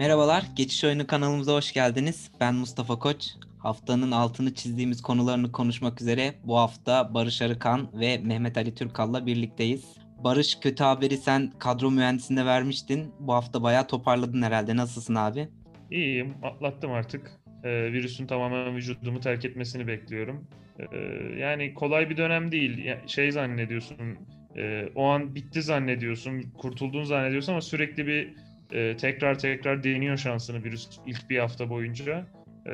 Merhabalar, Geçiş Oyunu kanalımıza hoş geldiniz. Ben Mustafa Koç. Haftanın altını çizdiğimiz konularını konuşmak üzere bu hafta Barış Arıkan ve Mehmet Ali Türkal'la birlikteyiz. Barış kötü haberi sen kadro mühendisinde vermiştin. Bu hafta bayağı toparladın herhalde. Nasılsın abi? İyiyim, atlattım artık. Ee, virüsün tamamen vücudumu terk etmesini bekliyorum. Ee, yani kolay bir dönem değil. Şey zannediyorsun, e, o an bitti zannediyorsun, kurtulduğunu zannediyorsun ama sürekli bir e, tekrar tekrar deniyor şansını virüs ilk bir hafta boyunca. Ee,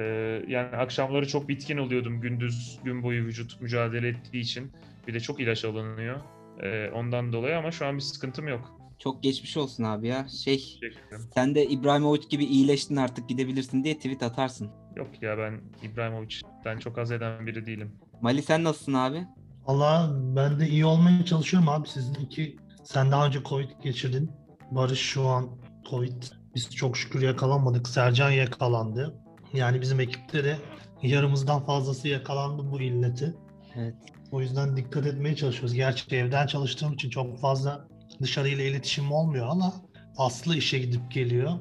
yani akşamları çok bitkin oluyordum gündüz gün boyu vücut mücadele ettiği için. Bir de çok ilaç alınıyor. Ee, ondan dolayı ama şu an bir sıkıntım yok. Çok geçmiş olsun abi ya. Şey, Teşekkür ederim. sen de İbrahimovic gibi iyileştin artık gidebilirsin diye tweet atarsın. Yok ya ben İbrahimovic'den çok az eden biri değilim. Mali sen nasılsın abi? Valla ben de iyi olmaya çalışıyorum abi. Sizin iki, sen daha önce Covid geçirdin. Barış şu an Covid. Biz çok şükür yakalanmadık. Sercan yakalandı. Yani bizim ekipte de yarımızdan fazlası yakalandı bu illeti. Evet. O yüzden dikkat etmeye çalışıyoruz. Gerçi evden çalıştığım için çok fazla dışarıyla iletişim olmuyor ama Aslı işe gidip geliyor.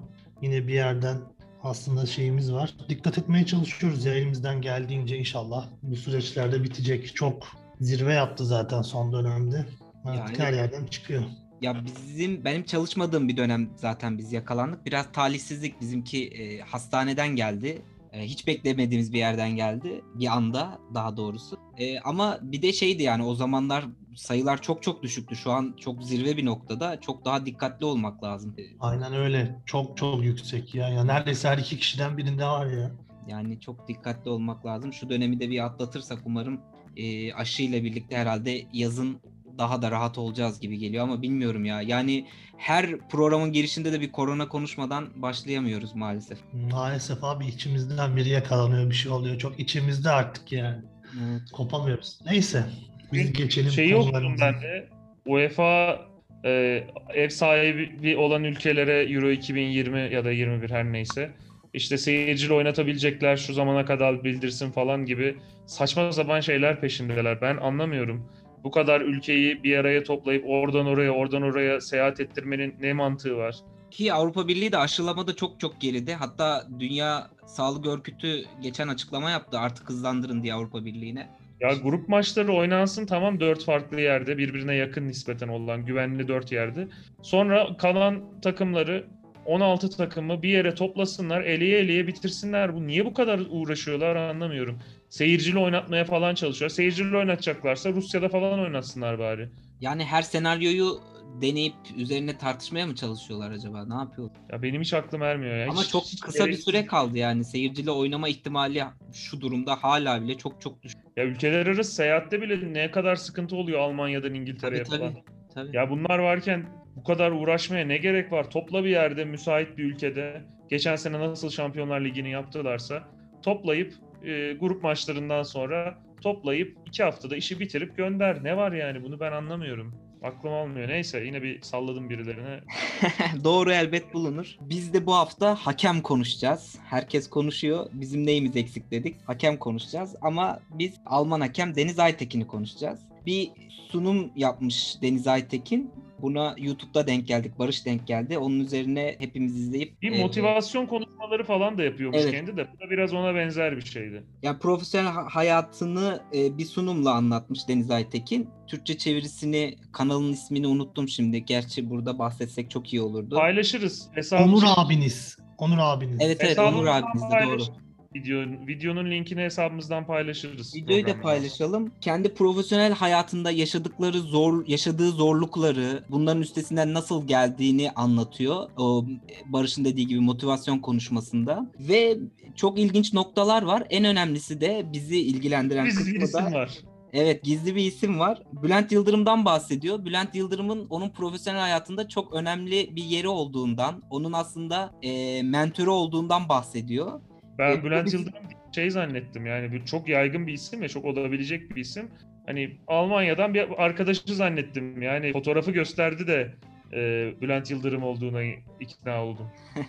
Yine bir yerden aslında şeyimiz var. Dikkat etmeye çalışıyoruz ya elimizden geldiğince inşallah bu süreçlerde bitecek. Çok zirve yaptı zaten son dönemde. Artık Yani- her yerden çıkıyor. Ya bizim benim çalışmadığım bir dönem zaten biz yakalandık. Biraz talihsizlik bizimki e, hastaneden geldi. E, hiç beklemediğimiz bir yerden geldi. Bir anda daha doğrusu. E, ama bir de şeydi yani o zamanlar sayılar çok çok düşüktü. Şu an çok zirve bir noktada. Çok daha dikkatli olmak lazım. E, Aynen öyle. Çok çok yüksek ya. ya neredeyse her iki kişiden birinde var ya. Yani çok dikkatli olmak lazım. Şu dönemi de bir atlatırsak umarım e, aşıyla birlikte herhalde yazın daha da rahat olacağız gibi geliyor ama bilmiyorum ya. Yani her programın girişinde de bir korona konuşmadan başlayamıyoruz maalesef. Maalesef abi içimizden biri yakalanıyor bir şey oluyor. Çok içimizde artık yani. Evet. Kopamıyoruz. Neyse. Biz geçelim Şeyi okudum ben de. UEFA e, ev sahibi olan ülkelere Euro 2020 ya da 21 her neyse işte seyircili oynatabilecekler şu zamana kadar bildirsin falan gibi saçma sapan şeyler peşindeler. Ben anlamıyorum. Bu kadar ülkeyi bir araya toplayıp oradan oraya oradan oraya seyahat ettirmenin ne mantığı var? Ki Avrupa Birliği de aşılamada çok çok geride. Hatta Dünya Sağlık Örgütü geçen açıklama yaptı artık hızlandırın diye Avrupa Birliği'ne. Ya grup maçları oynansın tamam dört farklı yerde birbirine yakın nispeten olan güvenli dört yerde. Sonra kalan takımları 16 takımı bir yere toplasınlar eleye eleye bitirsinler. Bu niye bu kadar uğraşıyorlar anlamıyorum. Seyircili oynatmaya falan çalışıyor. Seyircili oynatacaklarsa Rusya'da falan oynatsınlar bari. Yani her senaryoyu deneyip üzerine tartışmaya mı çalışıyorlar acaba? Ne yapıyorlar? Ya benim hiç aklım ermiyor ya. Ama Hiç- çok hiç kısa bir gereksiz. süre kaldı yani. Seyirciyle oynama ihtimali şu durumda hala bile çok çok düşük. Ya ülkeler arası seyahatte bile ne kadar sıkıntı oluyor Almanya'dan Tabii İngiltere'ye falan. tabii. tabii. Ya bunlar varken bu kadar uğraşmaya ne gerek var? Topla bir yerde, müsait bir ülkede. Geçen sene nasıl Şampiyonlar Ligi'ni yaptılarsa toplayıp e, grup maçlarından sonra toplayıp iki haftada işi bitirip gönder. Ne var yani? Bunu ben anlamıyorum. Aklım almıyor. Neyse yine bir salladım birilerine. Doğru elbet bulunur. Biz de bu hafta hakem konuşacağız. Herkes konuşuyor. Bizim neyimiz eksik dedik. Hakem konuşacağız ama biz Alman hakem Deniz Aytekin'i konuşacağız. Bir sunum yapmış Deniz Aytekin. Buna YouTube'da denk geldik. Barış denk geldi. Onun üzerine hepimiz izleyip Bir e, motivasyon konuşmaları falan da yapıyormuş Evet. kendi de. Bu da biraz ona benzer bir şeydi. Ya profesyonel ha- hayatını e, bir sunumla anlatmış Deniz Aytekin. Türkçe çevirisini, kanalın ismini unuttum şimdi. Gerçi burada bahsetsek çok iyi olurdu. Paylaşırız. Hesabı Onur abiniz. Onur abiniz. Evet evet Hesabımızdan Onur abimiz de doğru. Video, videonun linkini hesabımızdan paylaşırız. Videoyu da paylaşalım. Kendi profesyonel hayatında yaşadıkları zor, yaşadığı zorlukları, bunların üstesinden nasıl geldiğini anlatıyor. O Barış'ın dediği gibi motivasyon konuşmasında. Ve çok ilginç noktalar var. En önemlisi de bizi ilgilendiren Biz kısmı da var. Evet gizli bir isim var. Bülent Yıldırım'dan bahsediyor. Bülent Yıldırım'ın onun profesyonel hayatında çok önemli bir yeri olduğundan, onun aslında e, mentörü olduğundan bahsediyor. Ben Bülent. Yıldırım şey zannettim yani bir çok yaygın bir isim ve çok olabilecek bir isim. Hani Almanya'dan bir arkadaşı zannettim. Yani fotoğrafı gösterdi de e, Bülent Yıldırım olduğuna ikna oldum.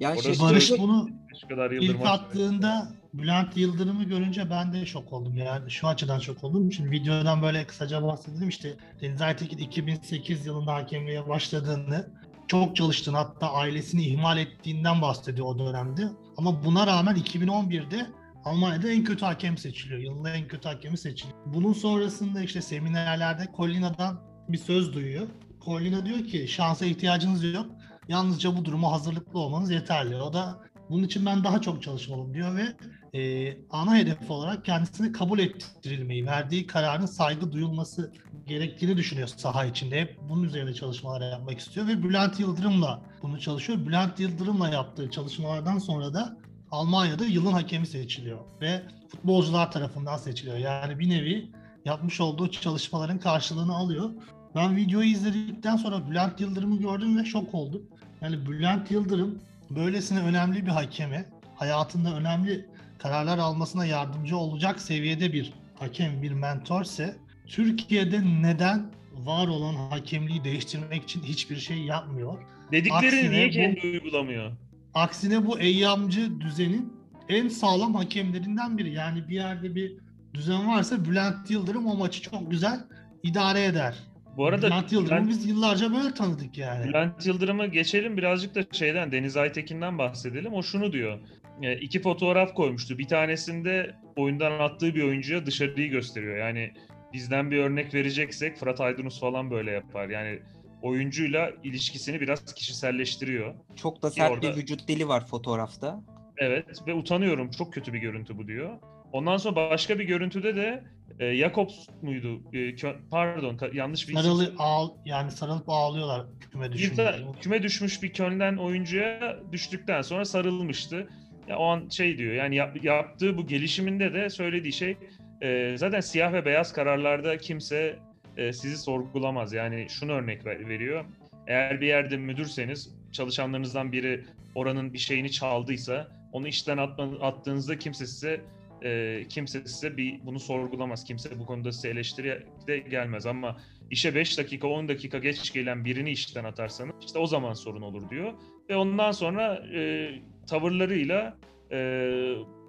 Yani Orası- şey, Barış bunu kadar Yıldırım ilk attığında Bülent Yıldırım'ı görünce ben de şok oldum. Yani şu açıdan şok oldum. Şimdi videodan böyle kısaca bahsedelim. İşte Deniz Aytekin 2008 yılında hakemliğe başladığını çok çalıştığını hatta ailesini ihmal ettiğinden bahsediyor o dönemde. Ama buna rağmen 2011'de Almanya'da en kötü hakem seçiliyor. Yılın en kötü hakemi seçiliyor. Bunun sonrasında işte seminerlerde Colina'dan bir söz duyuyor. Colina diyor ki şansa ihtiyacınız yok. Yalnızca bu duruma hazırlıklı olmanız yeterli. O da bunun için ben daha çok çalışmalıyım diyor ve e, ana hedef olarak kendisini kabul ettirilmeyi, verdiği kararın saygı duyulması gerektiğini düşünüyor saha içinde. Hep bunun üzerine çalışmalar yapmak istiyor ve Bülent Yıldırım'la bunu çalışıyor. Bülent Yıldırım'la yaptığı çalışmalardan sonra da Almanya'da yılın hakemi seçiliyor ve futbolcular tarafından seçiliyor. Yani bir nevi yapmış olduğu çalışmaların karşılığını alıyor. Ben videoyu izledikten sonra Bülent Yıldırım'ı gördüm ve şok oldum. Yani Bülent Yıldırım böylesine önemli bir hakeme, hayatında önemli kararlar almasına yardımcı olacak seviyede bir hakem, bir mentorse Türkiye'de neden var olan hakemliği değiştirmek için hiçbir şey yapmıyor? Dediklerini Aksine niye bu- kendi uygulamıyor? Aksine bu eyyamcı düzenin en sağlam hakemlerinden biri. Yani bir yerde bir düzen varsa Bülent Yıldırım o maçı çok güzel idare eder. Bu arada Bülent Yıldırım'ı biz yıllarca böyle tanıdık yani. Bülent Yıldırım'ı geçelim birazcık da şeyden Deniz Aytekin'den bahsedelim. O şunu diyor. E, iki fotoğraf koymuştu. Bir tanesinde oyundan attığı bir oyuncuya dışarıyı gösteriyor. Yani bizden bir örnek vereceksek Fırat Aydınus falan böyle yapar. Yani oyuncuyla ilişkisini biraz kişiselleştiriyor. Çok da Ki sert orada- bir vücut dili var fotoğrafta. Evet ve utanıyorum. Çok kötü bir görüntü bu diyor. Ondan sonra başka bir görüntüde de e, Jakobs muydu? E, pardon yanlış bir isim Sarılı ağ, yani sarılıp ağlıyorlar küme de küme düşmüş bir Köln'den oyuncuya düştükten sonra sarılmıştı. Ya o an şey diyor yani yap- yaptığı bu gelişiminde de söylediği şey e, zaten siyah ve beyaz kararlarda kimse e, sizi sorgulamaz. Yani şunu örnek ver- veriyor. Eğer bir yerde müdürseniz çalışanlarınızdan biri oranın bir şeyini çaldıysa onu işten atma, attığınızda kimse size e, kimse size bir bunu sorgulamaz. Kimse bu konuda size eleştiri de gelmez ama işe 5 dakika 10 dakika geç gelen birini işten atarsanız işte o zaman sorun olur diyor. Ve ondan sonra e, tavırlarıyla e,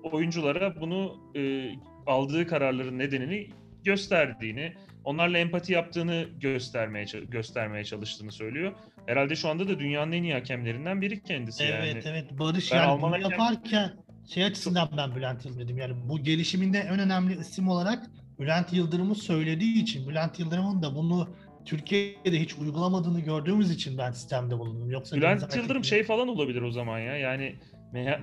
oyunculara bunu e, aldığı kararların nedenini gösterdiğini, onlarla empati yaptığını göstermeye göstermeye çalıştığını söylüyor. Herhalde şu anda da dünyanın en iyi hakemlerinden biri kendisi Evet yani. evet Barış Ben yani Alman bunu hakem- yaparken şey açısından ben Bülent Yıldırım dedim yani bu gelişiminde en önemli isim olarak Bülent Yıldırım'ı söylediği için Bülent Yıldırım'ın da bunu Türkiye'de hiç uygulamadığını gördüğümüz için ben sistemde bulundum. Yoksa Bülent Yıldırım şey falan olabilir o zaman ya. Yani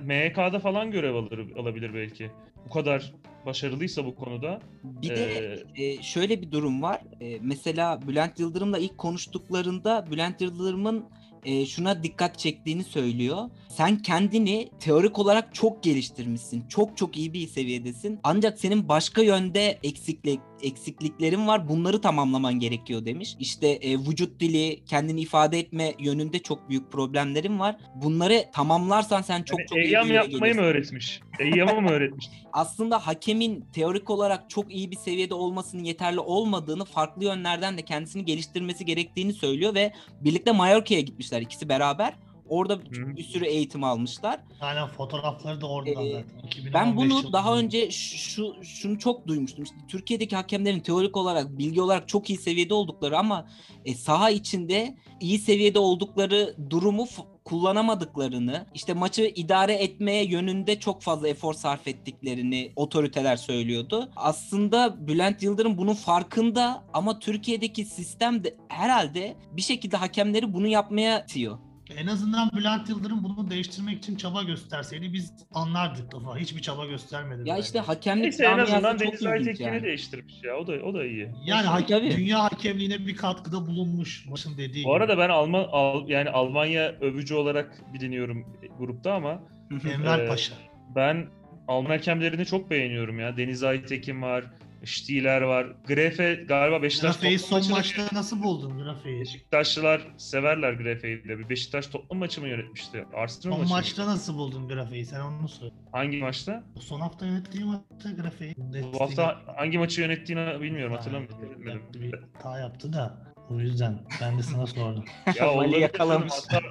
MHK'da falan görev alır, alabilir belki. Bu kadar başarılıysa bu konuda. Bir de e, şöyle bir durum var. E, mesela Bülent Yıldırım'la ilk konuştuklarında Bülent Yıldırım'ın e, şuna dikkat çektiğini söylüyor. Sen kendini teorik olarak çok geliştirmişsin. Çok çok iyi bir seviyedesin. Ancak senin başka yönde eksiklik eksikliklerin var. Bunları tamamlaman gerekiyor demiş. İşte e, vücut dili, kendini ifade etme yönünde çok büyük problemlerin var. Bunları tamamlarsan sen çok yani çok iyi bir yapmayı gelirsin mı öğretmiş? Eyyamı mı öğretmiş? aslında hakemin teorik olarak çok iyi bir seviyede olmasının yeterli olmadığını, farklı yönlerden de kendisini geliştirmesi gerektiğini söylüyor ve birlikte Mallorca'ya gitmişler ikisi beraber. Orada Hı. bir sürü eğitim almışlar. Aynen fotoğrafları da oradan Ee, zaten. 2015 Ben bunu yılında. daha önce şu şunu çok duymuştum. İşte Türkiye'deki hakemlerin teorik olarak, bilgi olarak çok iyi seviyede oldukları ama e, saha içinde iyi seviyede oldukları durumu kullanamadıklarını, işte maçı idare etmeye yönünde çok fazla efor sarf ettiklerini otoriteler söylüyordu. Aslında Bülent Yıldırım bunun farkında ama Türkiye'deki sistem de herhalde bir şekilde hakemleri bunu yapmaya itiyor. En azından Bülent Yıldırım bunu değiştirmek için çaba gösterseydi biz anlardık defa. Hiçbir çaba göstermedi. Ya işte hakemlik Neyse en azından çok Deniz Aytekin'i yani. değiştirmiş ya. O da o da iyi. yani tabii. dünya hakemliğine bir katkıda bulunmuş başın dediği Bu arada ben Alman Al, yani Almanya övücü olarak biliniyorum grupta ama gibi. Enver Ee, Paşa. ben Alman hakemlerini çok beğeniyorum ya. Deniz Aytekin var, Stieler var. Grefe galiba Beşiktaş Grafe'yi son maçını- maçta nasıl buldun Grafe'yi? Beşiktaşlılar severler Grefe'yi de. Bir Beşiktaş Tottenham maçı mı yönetmişti? Arsenal Son maçı mı? maçta nasıl buldun Grafe'yi? Sen onu söyle. Hangi maçta? Bu son hafta yönettiği maçta Grafe'yi. Bu hafta hangi maçı yönettiğini bilmiyorum hatırlamıyorum. Yaptı, bir hata yaptı da o yüzden ben de sana sordum. Ya Mali olabilir yakalamış. Hata,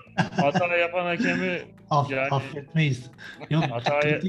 hata yapan hakemi Aff, Yani- Affetmeyiz. Yok Hataya-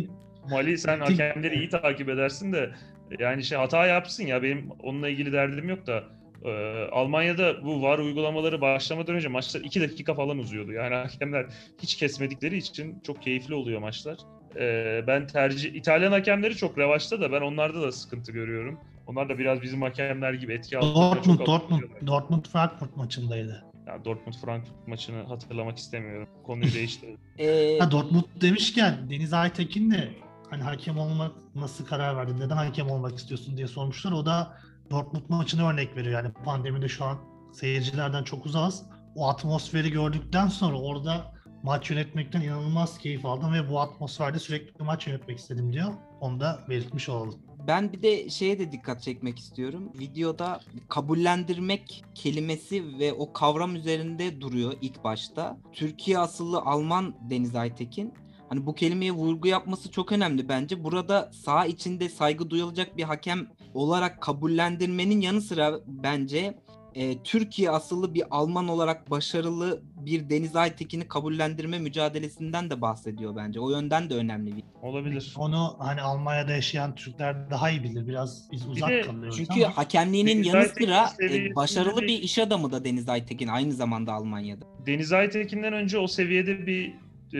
Mali sen hakemleri iyi takip edersin de yani şey hata yapsın ya benim onunla ilgili derdim yok da Ee, Almanya'da bu VAR uygulamaları başlamadan önce maçlar 2 dakika falan uzuyordu. Yani hakemler hiç kesmedikleri için çok keyifli oluyor maçlar. Ee, ben tercih İtalyan hakemleri çok revaçta da ben onlarda da sıkıntı görüyorum. Onlar da biraz bizim hakemler gibi etki altında Dortmund, Dortmund. Dortmund Frankfurt maçındaydı. Ya Dortmund Frankfurt maçını hatırlamak istemiyorum. Konuyu değiştirdim. Ee, Ha, Dortmund demişken Deniz Aytekin de hani hakem olmak nasıl karar verdi, neden hakem olmak istiyorsun diye sormuşlar. O da Dortmund maçını örnek veriyor. Yani pandemide şu an seyircilerden çok uzağız. O atmosferi gördükten sonra orada maç yönetmekten inanılmaz keyif aldım ve bu atmosferde sürekli maç yönetmek istedim diyor. Onu da belirtmiş olalım. Ben bir de şeye de dikkat çekmek istiyorum. Videoda kabullendirmek kelimesi ve o kavram üzerinde duruyor ilk başta. Türkiye asıllı Alman Deniz Aytekin. Hani bu kelimeye vurgu yapması çok önemli bence. Burada sağ içinde saygı duyulacak bir hakem olarak kabullendirmenin yanı sıra bence e, Türkiye asıllı bir Alman olarak başarılı bir Deniz Aytekin'i kabullendirme mücadelesinden de bahsediyor bence. O yönden de önemli bir Olabilir. Onu hani Almanya'da yaşayan Türkler daha iyi bilir. Biraz biz uzak de kalıyoruz Çünkü ama hakemliğinin Deniz yanı Aytekin sıra e, başarılı bir iş adamı da Deniz Aytekin aynı zamanda Almanya'da. Deniz Aytekin'den önce o seviyede bir e,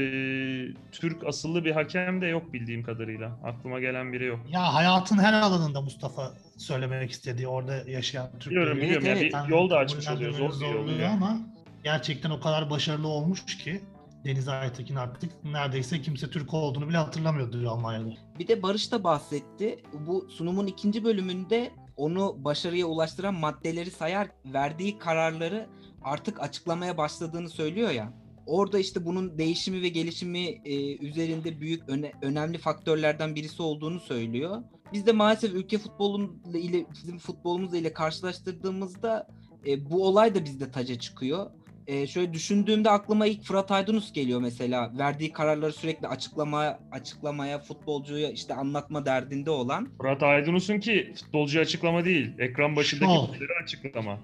Türk asıllı bir hakem de yok bildiğim kadarıyla. Aklıma gelen biri yok. ya hayatın her alanında Mustafa söylemek istediği orada yaşayan Türkler. Biliyorum Evet, biliyorum. Yani evet. bir yol da açmış oluyor. Zor bir yol. ama gerçekten o kadar başarılı olmuş ki Deniz Aytekin artık neredeyse kimse Türk olduğunu bile hatırlamıyordu Almanya'da. Bir de Barış da bahsetti. Bu sunumun ikinci bölümünde onu başarıya ulaştıran maddeleri sayar, verdiği kararları artık açıklamaya başladığını söylüyor ya. Orada işte bunun değişimi ve gelişimi e, üzerinde büyük öne- önemli faktörlerden birisi olduğunu söylüyor. Biz de maalesef ülke futbolun ile bizim futbolumuzla ile karşılaştırdığımızda e, bu olay da bizde taca çıkıyor. E, şöyle düşündüğümde aklıma ilk Fırat Aydınus geliyor mesela. Verdiği kararları sürekli açıklamaya, açıklamaya, futbolcuya işte anlatma derdinde olan. Murat Aydınus'un ki futbolcu açıklama değil. Ekran başındaki Şov. açıklama.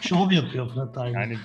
Şov yapıyor Fırat Aydın. Yani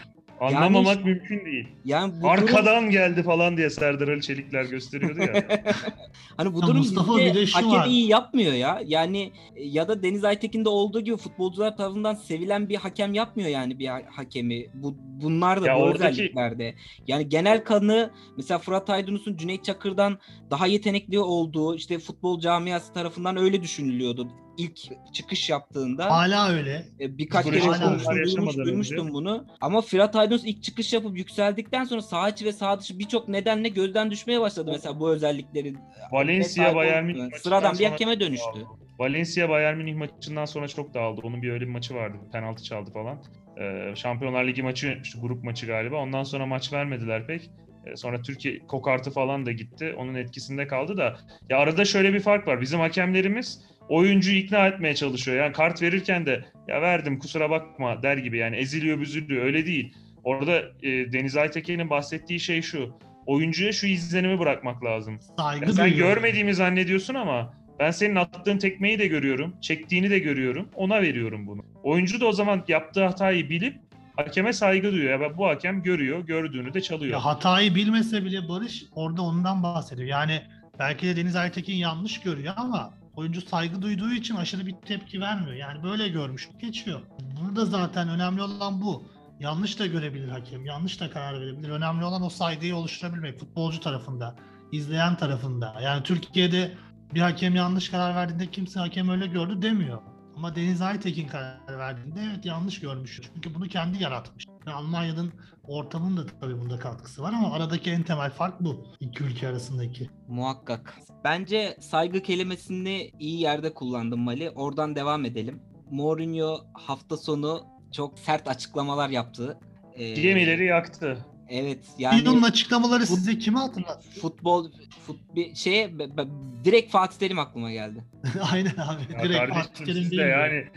anlamamak işte- mümkün değil. Yani bu durum, Arkadan geldi falan diye Serdar Ali Çelikler gösteriyordu ya. hani bu Ya durum Mustafa bir de şu hakemi var. iyi yapmıyor ya. Yani e, ya da Deniz Aytekin'de olduğu gibi futbolcular tarafından sevilen bir hakem yapmıyor yani bir ha- hakemi. Bu bunlar da Ya bu oradaki- özelliklerde. Yani genel kanı mesela Fırat Aydınus'un Cüneyt Çakır'dan daha yetenekli olduğu işte futbol camiası tarafından öyle düşünülüyordu. İlk çıkış yaptığında. Hala öyle. E, Birkaç Biz kere konuştum, duymuş, duymuştum önce. bunu. Ama Fırat Aydınus ilk çıkış yapıp yükseldikten sonra sağ içi ve sağ dışı birçok nedenle gözden düşmeye başladı mesela bu özellikleri. Valencia Bayern. Münih Sıradan bir hakeme dönüştü. dağıldı. Valencia Bayern Münih maçından sonra çok dağıldı. Onun bir öyle bir maçı vardı. Penaltı çaldı falan. Ee, Şampiyonlar Ligi maçı, işte grup maçı galiba. Ondan sonra maç vermediler pek. Ee, sonra Türkiye kokartı falan da gitti. Onun etkisinde kaldı da. Ya arada şöyle bir fark var. Bizim hakemlerimiz oyuncuyu ikna etmeye çalışıyor. Yani kart verirken de ya verdim kusura bakma der gibi yani eziliyor büzülüyor öyle değil. Orada e, Deniz Aytekin'in bahsettiği şey şu. Oyuncuya şu izlenimi bırakmak lazım. Saygı Ya sen görmediğimi zannediyorsun ama ben senin attığın tekmeyi de görüyorum, çektiğini de görüyorum. Ona veriyorum bunu. Oyuncu da o zaman yaptığı hatayı bilip hakeme saygı duyuyor. Ya bu hakem görüyor, gördüğünü de çalıyor. Ya hatayı bilmese bile Barış orada ondan bahsediyor. Yani belki de Deniz Aytekin yanlış görüyor ama oyuncu saygı duyduğu için aşırı bir tepki vermiyor. Yani böyle görmüş geçiyor. Burada zaten önemli olan bu. Yanlış da görebilir hakem, yanlış da karar verebilir. Önemli olan o saygıyı oluşturabilmek futbolcu tarafında, izleyen tarafında. Yani Türkiye'de bir hakem yanlış karar verdiğinde kimse hakem öyle gördü demiyor. Ama Deniz Aytekin karar verdiğinde evet yanlış görmüş. Çünkü bunu kendi yaratmış. Almanya'nın ortamının da tabii bunda katkısı var ama aradaki en temel fark bu. iki ülke arasındaki. Muhakkak. Bence saygı kelimesini iyi yerde kullandım Mali. Oradan devam edelim. Mourinho hafta sonu çok sert açıklamalar yaptı. Ee, Gemileri yaktı. Evet Yani, yani açıklamaları size kimi hatırlattı? futbol fut, bir şeye be- be- direkt Fatih Terim aklıma geldi. Aynen abi. Ya Direkt kardeşim Fatih Terim değil yani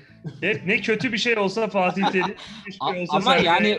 hep ne kötü bir şey olsa Fatih Terim, şey olsa ama yani.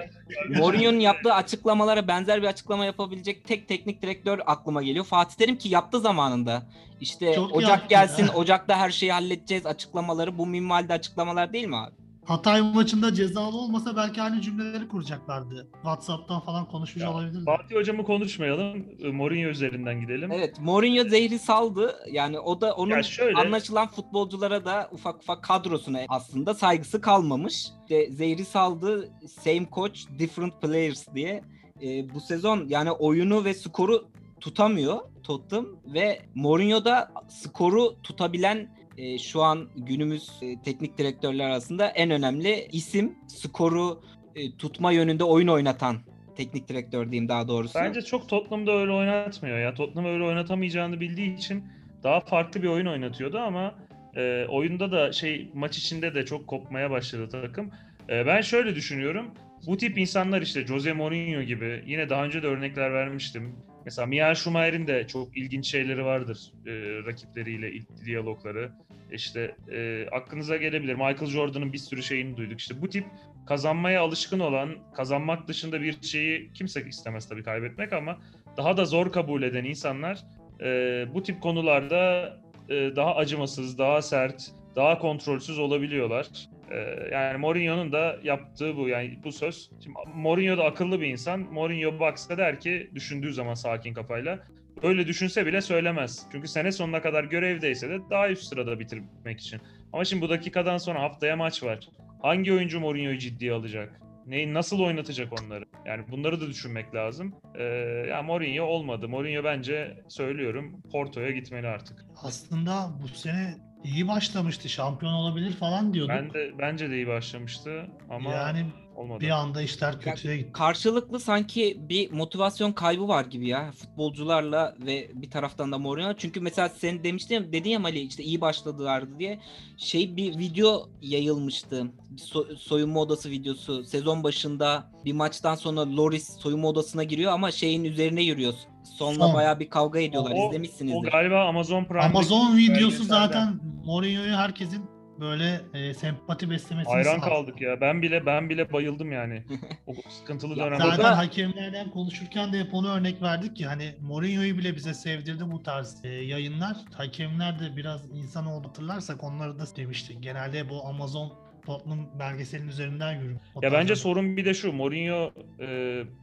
Mourinho'nun yaptığı açıklamalara benzer bir açıklama yapabilecek tek teknik direktör aklıma geliyor. Fatih Terim ki yaptı zamanında. İşte Çok Ocak gelsin, ya. Ocak'ta her şeyi halledeceğiz açıklamaları. Bu minvalde açıklamalar değil mi abi? Hatay maçında cezalı olmasa belki aynı cümleleri kuracaklardı. WhatsApp'tan falan konuşmuş Ya, olabilirdi. Fatih hocamı konuşmayalım. E, Mourinho üzerinden gidelim. Evet Mourinho zehri saldı. Yani o da onun Ya şöyle- anlaşılan futbolculara da ufak ufak kadrosuna aslında saygısı kalmamış. İşte zehri saldı same coach different players diye. Ee, bu sezon yani oyunu ve skoru tutamıyor Tottenham ve Mourinho da skoru tutabilen e, şu an günümüz e, teknik direktörler arasında en önemli isim. Skoru e, tutma yönünde oyun oynatan teknik direktör diyeyim daha doğrusu. Bence çok Tottenham'da öyle oynatmıyor ya. Tottenham öyle oynatamayacağını bildiği için daha farklı bir oyun oynatıyordu ama e, oyunda da şey maç içinde de çok kopmaya başladı takım. E, ben şöyle düşünüyorum. Bu tip insanlar işte Jose Mourinho gibi yine daha önce de örnekler vermiştim. Mesela Michael Schumacher'in de çok ilginç şeyleri vardır e, rakipleriyle ilk diyalogları. İşte e, aklınıza gelebilir. Michael Jordan'ın bir sürü şeyini duyduk. İşte bu tip kazanmaya alışkın olan, kazanmak dışında bir şeyi kimse istemez tabii kaybetmek ama daha da zor kabul eden insanlar e, bu tip konularda e, daha acımasız, daha sert, daha kontrolsüz olabiliyorlar. E, yani Mourinho'nun da yaptığı bu yani bu söz. Şimdi Mourinho da akıllı bir insan. Mourinho baksa der ki düşündüğü zaman sakin kafayla öyle düşünse bile söylemez. Çünkü sene sonuna kadar görevdeyse de daha üst sırada bitirmek için. Ama şimdi bu dakikadan sonra haftaya maç var. Hangi oyuncu Mourinho'yu ciddiye alacak? Neyi nasıl oynatacak onları? Yani bunları da düşünmek lazım. Ee, ya Mourinho olmadı. Mourinho bence söylüyorum Porto'ya gitmeli artık. Aslında bu sene iyi başlamıştı. Şampiyon olabilir falan diyorduk. Ben de bence de iyi başlamıştı ama yani olmadı. bir anda işler kötüye gitti. Karşılıklı sanki bir motivasyon kaybı var gibi ya futbolcularla ve bir taraftan da Mourinho. Çünkü mesela sen demiştin ya, dedin ya Mali işte iyi başladılardı diye. Şey bir video yayılmıştı. So- soyunma odası videosu. Sezon başında bir maçtan sonra Loris soyunma odasına giriyor ama şeyin üzerine yürüyor. Sonra Son. bayağı bir kavga ediyorlar. O- O İzlemişsinizdir. galiba Amazon Prime. Amazon videosu zaten Mourinho'yu herkesin böyle e, sempati beslemesini Hayran sağladı. kaldık ya. Ben bile ben bile bayıldım yani. O sıkıntılı Ya dönemde. Zaten Burada- hakemlerden konuşurken de hep onu örnek verdik ki hani Mourinho'yu bile bize sevdirdi bu tarz e, yayınlar. Hakemler de biraz insanoğlu hatırlarsak onları da demiştik. Genelde bu Amazon Tottenham belgeselin üzerinden yürüyor. O Ya bence sorun bir de şu. Mourinho e,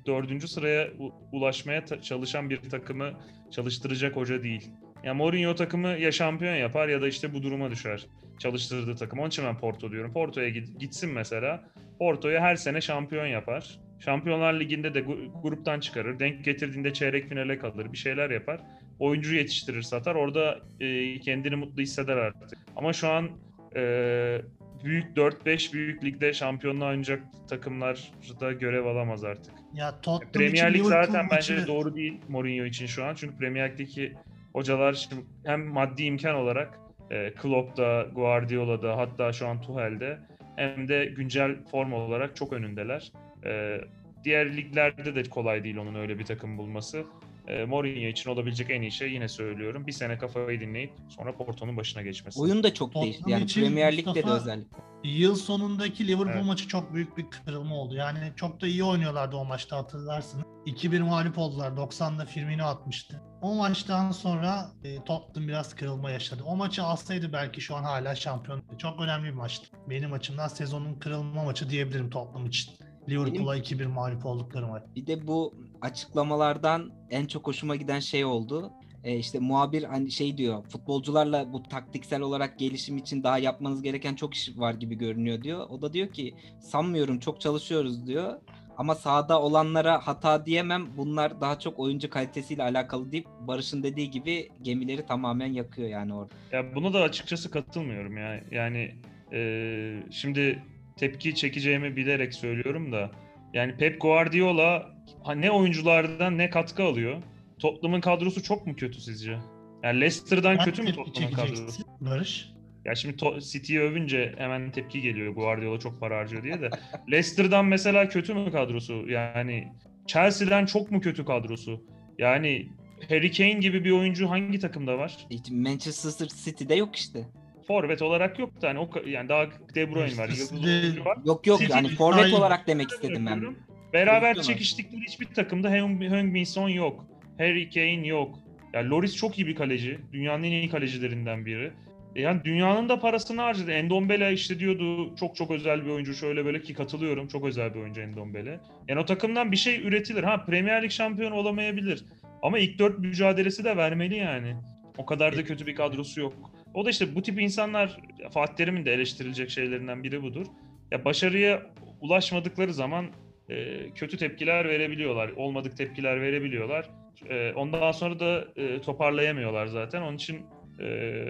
dördüncü sıraya u- ulaşmaya ta- çalışan bir takımı çalıştıracak hoca değil. Ya Mourinho takımı ya şampiyon yapar ya da işte bu duruma düşer. Çalıştırdığı takım. Onun için ben Porto diyorum. Porto'ya git- gitsin mesela. Porto'yu her sene şampiyon yapar. Şampiyonlar Ligi'nde de gruptan çıkarır. Denk getirdiğinde çeyrek finale kalır. Bir şeyler yapar. Oyuncu yetiştirir, satar. Orada e, kendini mutlu hisseder artık. Ama şu an e, büyük 4-5 büyük ligde şampiyonluğa oynayacak takımlarda görev alamaz artık. ya Tottenham Premier Lig zaten bence maçı- doğru değil Mourinho için şu an. Çünkü Premier Lig'deki hocalar şimdi hem maddi imkan olarak e, Klopp'da, Guardiola'da hatta şu an Tuchel'de hem de güncel form olarak çok önündeler. E, diğer liglerde de kolay değil onun öyle bir takım bulması. E, Mourinho için olabilecek en iyi şey yine söylüyorum. Bir sene kafayı dinleyip sonra Porto'nun başına geçmesi. Oyun da çok Tottenham değişti. Yani Premier Lig'de de özellikle. Yıl sonundaki Liverpool Evet. maçı çok büyük bir kırılma oldu. Yani çok da iyi oynuyorlardı o maçta hatırlarsınız. 2-1 mağlup oldular. 90'da Firmino atmıştı. O maçtan sonra e, Tottenham biraz kırılma yaşadı. O maçı alsaydı belki şu an hala şampiyon. Çok önemli bir maçtı. Benim açımdan sezonun kırılma maçı diyebilirim Tottenham için. Liverpool'a 2-1 mağlup oldukları maç. Bir de bu açıklamalardan en çok hoşuma giden şey oldu. E, işte muhabir hani şey diyor futbolcularla bu taktiksel olarak gelişim için daha yapmanız gereken çok iş var gibi görünüyor diyor. O da diyor ki sanmıyorum çok çalışıyoruz diyor. Ama sahada olanlara hata diyemem. Bunlar daha çok oyuncu kalitesiyle alakalı deyip Barış'ın dediği gibi gemileri tamamen yakıyor yani orada. Ya buna da açıkçası katılmıyorum ya. Yani e, şimdi tepki çekeceğimi bilerek söylüyorum da yani Pep Guardiola ne oyunculardan ne katkı alıyor. Tottenham'ın kadrosu çok mu kötü sizce? Yani Leicester'dan Ben kötü mü Tottenham'ın kadrosu? Barış. Ya şimdi City'yi övünce hemen tepki geliyor Guardiola çok para harcıyor diye de. Leicester'dan mesela kötü mü kadrosu? Yani Chelsea'den çok mu kötü kadrosu? Yani Harry Kane gibi bir oyuncu hangi takımda var? Hiç Manchester City'de yok işte. Forvet olarak yok da hani o yani daha De Bruyne var, yıldız. Yok yok City yani forvet olarak demek istedim ben. Beraber çekiştikleri hiçbir takımda Heung-min Son yok. Harry Kane yok. Ya Loris çok iyi bir kaleci. Dünyanın en iyi kalecilerinden biri. E Yani dünyanın da parasını harcadı. Endombele işte diyordu çok çok özel bir oyuncu şöyle böyle ki katılıyorum. Çok özel bir oyuncu Endombele. Yani o takımdan bir şey üretilir. Ha Premier Lig şampiyonu olamayabilir. Ama ilk dört mücadelesi de vermeli yani. O kadar da kötü bir kadrosu yok. O da işte bu tip insanlar Fatih Terim'in de eleştirilecek şeylerinden biri budur. Ya başarıya ulaşmadıkları zaman e, kötü tepkiler verebiliyorlar. Olmadık tepkiler verebiliyorlar. E, ondan sonra da e, toparlayamıyorlar zaten. Onun için e,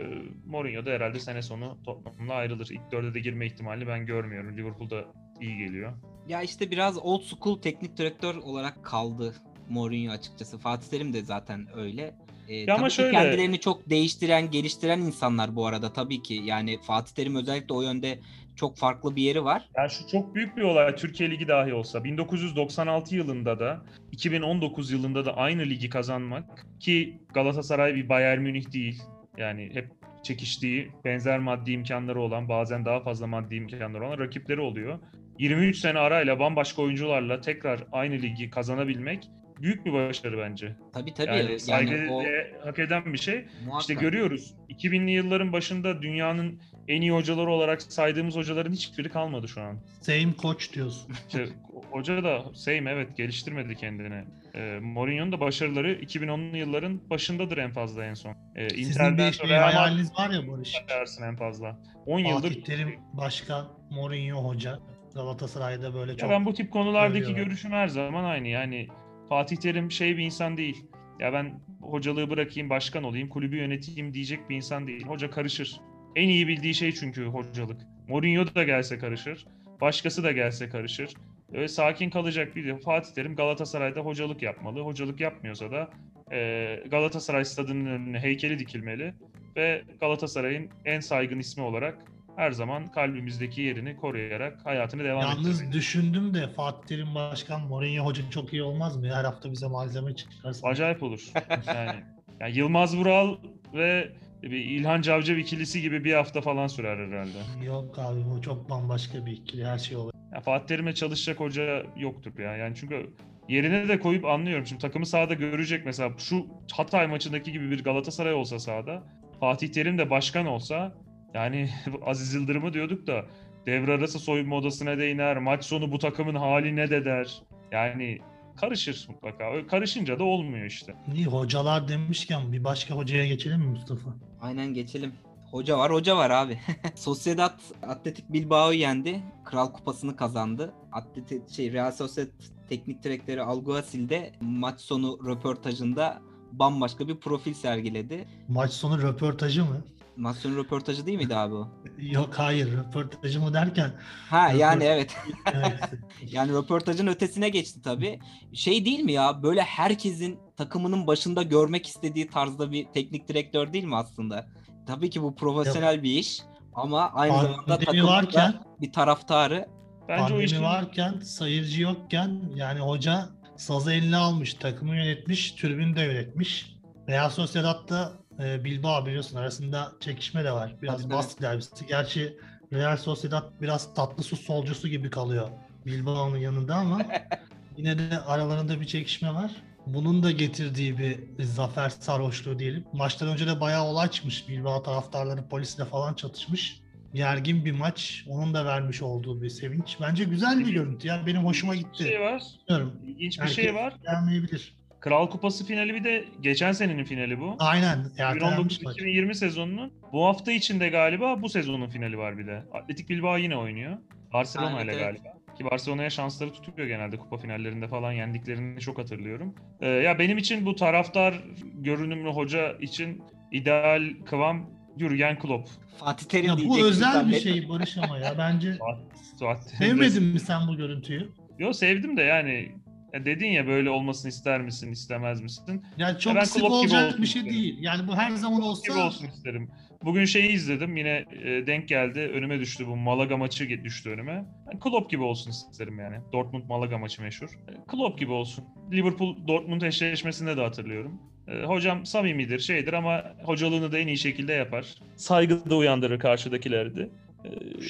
Mourinho da herhalde sene sonu Tottenham'la ayrılır. İlk dörde de girme ihtimali ben görmüyorum. Liverpool'da iyi geliyor. Ya işte biraz old school teknik direktör olarak kaldı Mourinho açıkçası. Fatih Terim de zaten öyle. Ee, tabii ama şöyle- kendilerini çok değiştiren, geliştiren insanlar bu arada tabii ki. Yani Fatih Terim özellikle o yönde çok farklı bir yeri var. Yani şu çok büyük bir olay Türkiye Ligi dahi olsa. 1996 yılında da 2019 yılında da aynı ligi kazanmak ki Galatasaray bir Bayern Münih değil. Yani hep çekiştiği, benzer maddi imkanları olan, bazen daha fazla maddi imkanları olan rakipleri oluyor. 23 sene arayla bambaşka oyuncularla tekrar aynı ligi kazanabilmek büyük bir başarı bence. Tabii tabii. Yani, Yani, saygı o hak eden bir şey. muhakkak. İşte görüyoruz. 2000'li yılların başında dünyanın en iyi hocaları olarak saydığımız hocaların hiçbiri kalmadı şu an. Same koç diyorsun. İşte hoca da Same evet geliştirmedi kendini. E, Mourinho'nun da başarıları 2010'lu yılların başındadır en fazla en son. E, Sizin Inter'den bir şey Real hayaliniz var ya Barış. Dersin en fazla. 10 yıldır Fatih Terim başkan, Mourinho hoca. Galatasaray'da böyle Ya çok ben bu tip konulardaki görüyorlar. görüşüm her zaman aynı. Yani Fatih Terim şey bir insan değil. Ya ben hocalığı bırakayım, başkan olayım, kulübü yöneteyim diyecek bir insan değil. Hoca karışır. En iyi bildiği şey çünkü hocalık. Mourinho da gelse karışır. Başkası da gelse karışır. Öyle sakin kalacak bir de Fatih Terim Galatasaray'da hocalık yapmalı. Hocalık yapmıyorsa da e, Galatasaray stadının önüne heykeli dikilmeli ve Galatasaray'ın en saygın ismi olarak her zaman kalbimizdeki yerini koruyarak hayatını devam ettirmeli. Yalnız düşündüm de Fatih Terim başkan, Mourinho hoca çok iyi olmaz mı? Her hafta bize malzeme çıkarsın. Acayip olur. Yani, yani Yılmaz Vural ve bir İlhan Cavcav ikilisi gibi bir hafta falan sürer herhalde. Yok abi bu çok bambaşka bir ikili. Her şey olur. Ya Fatih Terim'e çalışacak hoca yoktur ya. Yani çünkü yerine de koyup anlıyorum. Şimdi takımı sahada görecek mesela şu Hatay maçındaki gibi bir Galatasaray olsa sahada Fatih Terim de başkan olsa yani Aziz Yıldırım'ı diyorduk da devre arası soyunma odasına değiner. Maç sonu bu takımın hali ne de der. Yani karışır mutlaka. Karışınca da olmuyor işte. İyi hocalar demişken bir başka hocaya geçelim mi Mustafa? Aynen geçelim. Hoca var, hoca var abi. Sociedad Atletik Bilbao'yu yendi. Kral Kupası'nı kazandı. Atletik şey Real Sociedad teknik direktörü Alguacil de maç sonu röportajında bambaşka bir profil sergiledi. Maç sonu röportajı mı? Maç sonu röportajı değil miydi abi o? Yok hayır röportajı mı derken Ha yani Röport- evet. Yani röportajın ötesine geçti tabii. Şey değil mi ya böyle herkesin takımının başında görmek istediği tarzda bir teknik direktör değil mi aslında? Tabii ki bu profesyonel bir iş ama aynı zamanda takımın varken bir taraftarı. Bence o pandemi işin varken sayırcı yokken yani hoca sazı eline almış, takımı yönetmiş, tribünü de yönetmiş. Real Sociedad'da e, Bilbao biliyorsun arasında çekişme de var. Biraz Tabii, baskı derbisi. Gerçi Real Sociedad biraz tatlı su solcusu gibi kalıyor Bilbao'nun yanında ama yine de aralarında bir çekişme var. Bunun da getirdiği bir zafer sarhoşluğu diyelim. Maçtan önce de bayağı olay çıkmış. Bilbao taraftarları polisle falan çatışmış. Gergin bir maç. Onun da vermiş olduğu bir sevinç. Bence güzel bir görüntü. Yani benim hoşuma bir gitti. şey var. Bilmiyorum. İlginç bir Herkes şey var. Gelmeyebilir. Kral Kupası finali bir de geçen senenin finali bu. Aynen. Ertelenmiş maç. 2019-2020 sezonunun bu hafta içinde galiba bu sezonun finali var bir de. Atletik Bilbao yine oynuyor. Barcelona ile evet, galiba. Ki Barcelona'ya şansları tutuyor genelde kupa finallerinde falan yendiklerini çok hatırlıyorum. Ee, ya benim için bu taraftar görünümlü hoca için ideal kıvam Jurgen Klopp. Fatih Terim Ya bu özel bir şey Barış ama ya. Bence Suat- sevmedin mi sen bu görüntüyü? Yo sevdim de yani ya dedin ya böyle olmasını ister misin, istemez misin? Yani çok ben sık Klopp gibi olacak bir şey isterim. değil. Yani bu her zaman gibi olsa olsun isterim. Bugün şeyi izledim yine e, denk geldi önüme düştü bu Malaga maçı düştü önüme. Klopp gibi olsun isterim yani. Dortmund Malaga maçı meşhur. E, Klopp gibi olsun. Liverpool Dortmund eşleşmesinde de hatırlıyorum. E, hocam samimidir şeydir ama hocalığını da en iyi şekilde yapar. Saygı da uyandırır karşıdakilerde. E,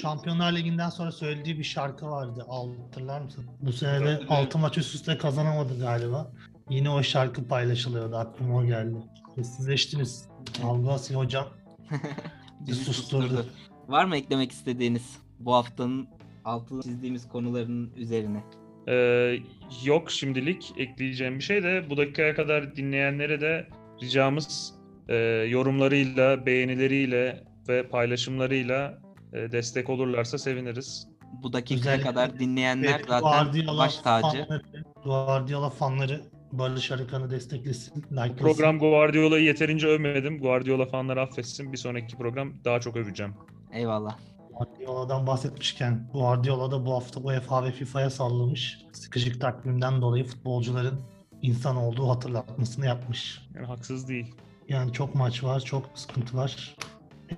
Şampiyonlar Ligi'nden sonra söylediği bir şarkı vardı. Hatırlar mısın? Bu sene de Hatırlıyorum. 6 maç üst üste kazanamadı galiba. Yine o şarkı paylaşılıyordu. Aklıma o geldi. Sessizleştiniz. Algasi hocam. Bizi susturdu. susturdu. Var mı eklemek istediğiniz bu haftanın altını çizdiğimiz konuların üzerine? Ee, yok şimdilik ekleyeceğim bir şey de bu dakikaya kadar dinleyenlere de ricamız e, yorumlarıyla, beğenileriyle ve paylaşımlarıyla destek olurlarsa seviniriz. Bu dakikaya Özellikle kadar dinleyenler Pep zaten Guardiola baş tacı. fanları, Guardiola fanları Barış Arıkan'ı desteklesin. Likelasın. Program Guardiola'yı yeterince övmedim. Guardiola fanları affetsin. Bir sonraki program daha çok öveceğim. Eyvallah. Guardiola'dan bahsetmişken Guardiola da bu hafta UEFA ve FIFA'ya sallamış. Sıkıcık takvimden dolayı futbolcuların insan olduğu hatırlatmasını yapmış. Yani haksız değil. Yani çok maç var, çok sıkıntı var.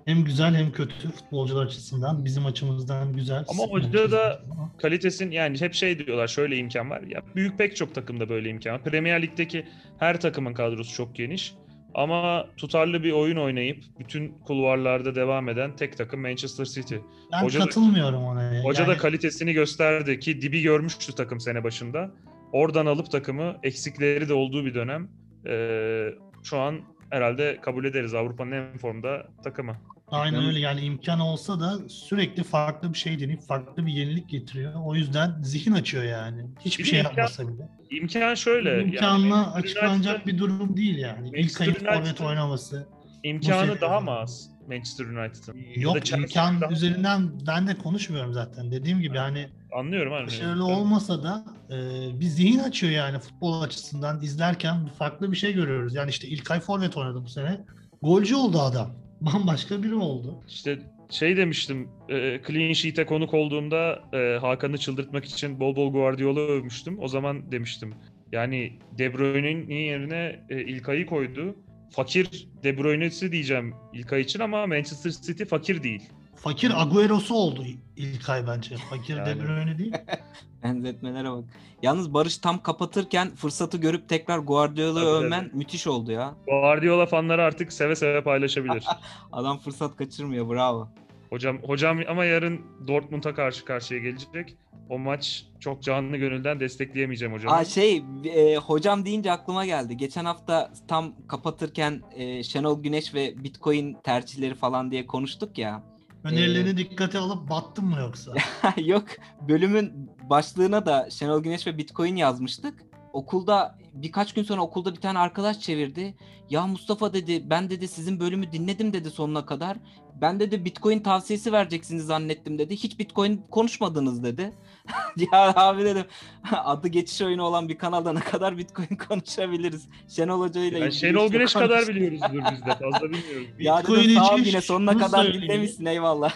Hem güzel hem kötü futbolcular açısından. Bizim açımızdan güzel. Ama hoca da- kalitesin yani hep şey diyorlar şöyle imkan var. Ya büyük pek çok takımda böyle imkan var. Premier Lig'deki her takımın kadrosu çok geniş. Ama tutarlı bir oyun oynayıp bütün kulvarlarda devam eden tek takım Manchester City. Ben Hoca da- katılmıyorum ona. Hoca da kalitesini gösterdi ki dibi görmüştü takım sene başında. Oradan alıp takımı eksikleri de olduğu bir dönem. Ee, şu an herhalde kabul ederiz Avrupa'nın en formda takımı. Aynen öyle yani imkan olsa da sürekli farklı bir şey deneyip farklı bir yenilik getiriyor. O yüzden zihin açıyor yani. Hiçbir Bir şey imkan- yapmasa bile. İmkan şöyle. İmkanla Manchester açıklanacak bir durum değil yani. İlk ayıp forvet oynaması. imkanı daha mı az Manchester United'ın? Yok imkan daha- üzerinden ben de konuşmuyorum zaten. Dediğim gibi hani Anlıyorum hani. başarılı olmasa da e, bir zihin açıyor yani futbol açısından izlerken farklı bir şey görüyoruz. Yani işte İlkay forvet oynadı bu sene. Golcü oldu adam. Bambaşka biri oldu. İşte şey demiştim, e, clean sheet'e konuk olduğumda e, Hakan'ı çıldırtmak için bol bol Guardiola övmüştüm. O zaman demiştim. Yani De Bruyne'nin yerine e, İlkay'ı koydu. Fakir De Bruyne'si diyeceğim İlkay için ama Manchester City fakir değil. Fakir Agüero'su oldu İlkay bence. Fakir Yani. De Bruyne değil. Benzetmelere bak. Yalnız Barış tam kapatırken fırsatı görüp tekrar Guardiola'yı Tabii, övmen müthiş oldu ya. Guardiola fanları artık seve seve paylaşabilir. Adam fırsat kaçırmıyor bravo. hocam hocam ama yarın Dortmund'a karşı karşıya gelecek. O maç çok canlı gönülden destekleyemeyeceğim hocam. Aa şey e, hocam deyince aklıma geldi. Geçen hafta tam kapatırken e, Şenol Güneş ve Bitcoin tercihleri falan diye konuştuk ya. Önerilerini dikkate alıp battın mı yoksa? Yok bölümün başlığına da Şenol Güneş ve Bitcoin yazmıştık. Okulda birkaç gün sonra okulda bir tane arkadaş çevirdi. Ya Mustafa dedi ben dedi sizin bölümü dinledim dedi sonuna kadar. Ben dedi Bitcoin tavsiyesi vereceksiniz zannettim dedi. Hiç Bitcoin konuşmadınız dedi. ya abi dedim adı geçiş oyunu olan bir kanalda ne kadar Bitcoin konuşabiliriz. Şenol Hoca ile Yani ilgili Şenol işte Güneş konuş- kadar biliyoruzdur biz de fazla bilmiyoruz. Ya Bitcoin dedim için yine sonuna kadar söyleyeyim. dinlemişsin eyvallah.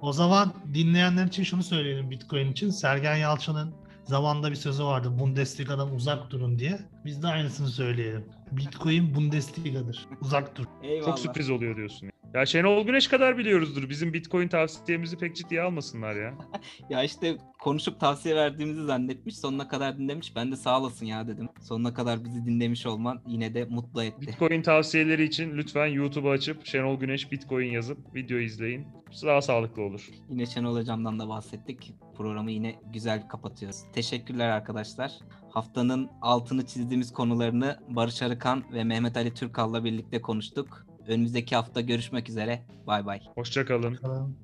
O zaman dinleyenler için şunu söyleyelim Bitcoin için. Sergen Yalçın'ın zamanında bir sözü vardı. Bundesliga'dan uzak durun diye. Biz de aynısını söyleyelim. Bitcoin Bundesliga'dır. Uzak dur. eyvallah. Çok sürpriz oluyor diyorsun. Ya Şenol Güneş kadar biliyoruzdur. Bizim Bitcoin tavsiyemizi pek ciddiye almasınlar ya. Ya işte konuşup tavsiye verdiğimizi zannetmiş. Sonuna kadar dinlemiş. Ben de sağ olasın ya dedim. Sonuna kadar bizi dinlemiş olman yine de mutlu etti. Bitcoin tavsiyeleri için lütfen YouTube'u açıp Şenol Güneş Bitcoin yazıp video izleyin. Daha sağlıklı olur. Yine Şenol Hocam'dan da bahsettik. Programı yine güzel kapatıyoruz. Teşekkürler arkadaşlar. Haftanın altını çizdiğimiz konularını Barış Arıkan ve Mehmet Ali Türkal'la birlikte konuştuk. Önümüzdeki hafta görüşmek üzere. Bay bay. Hoşçakalın. Bakalım.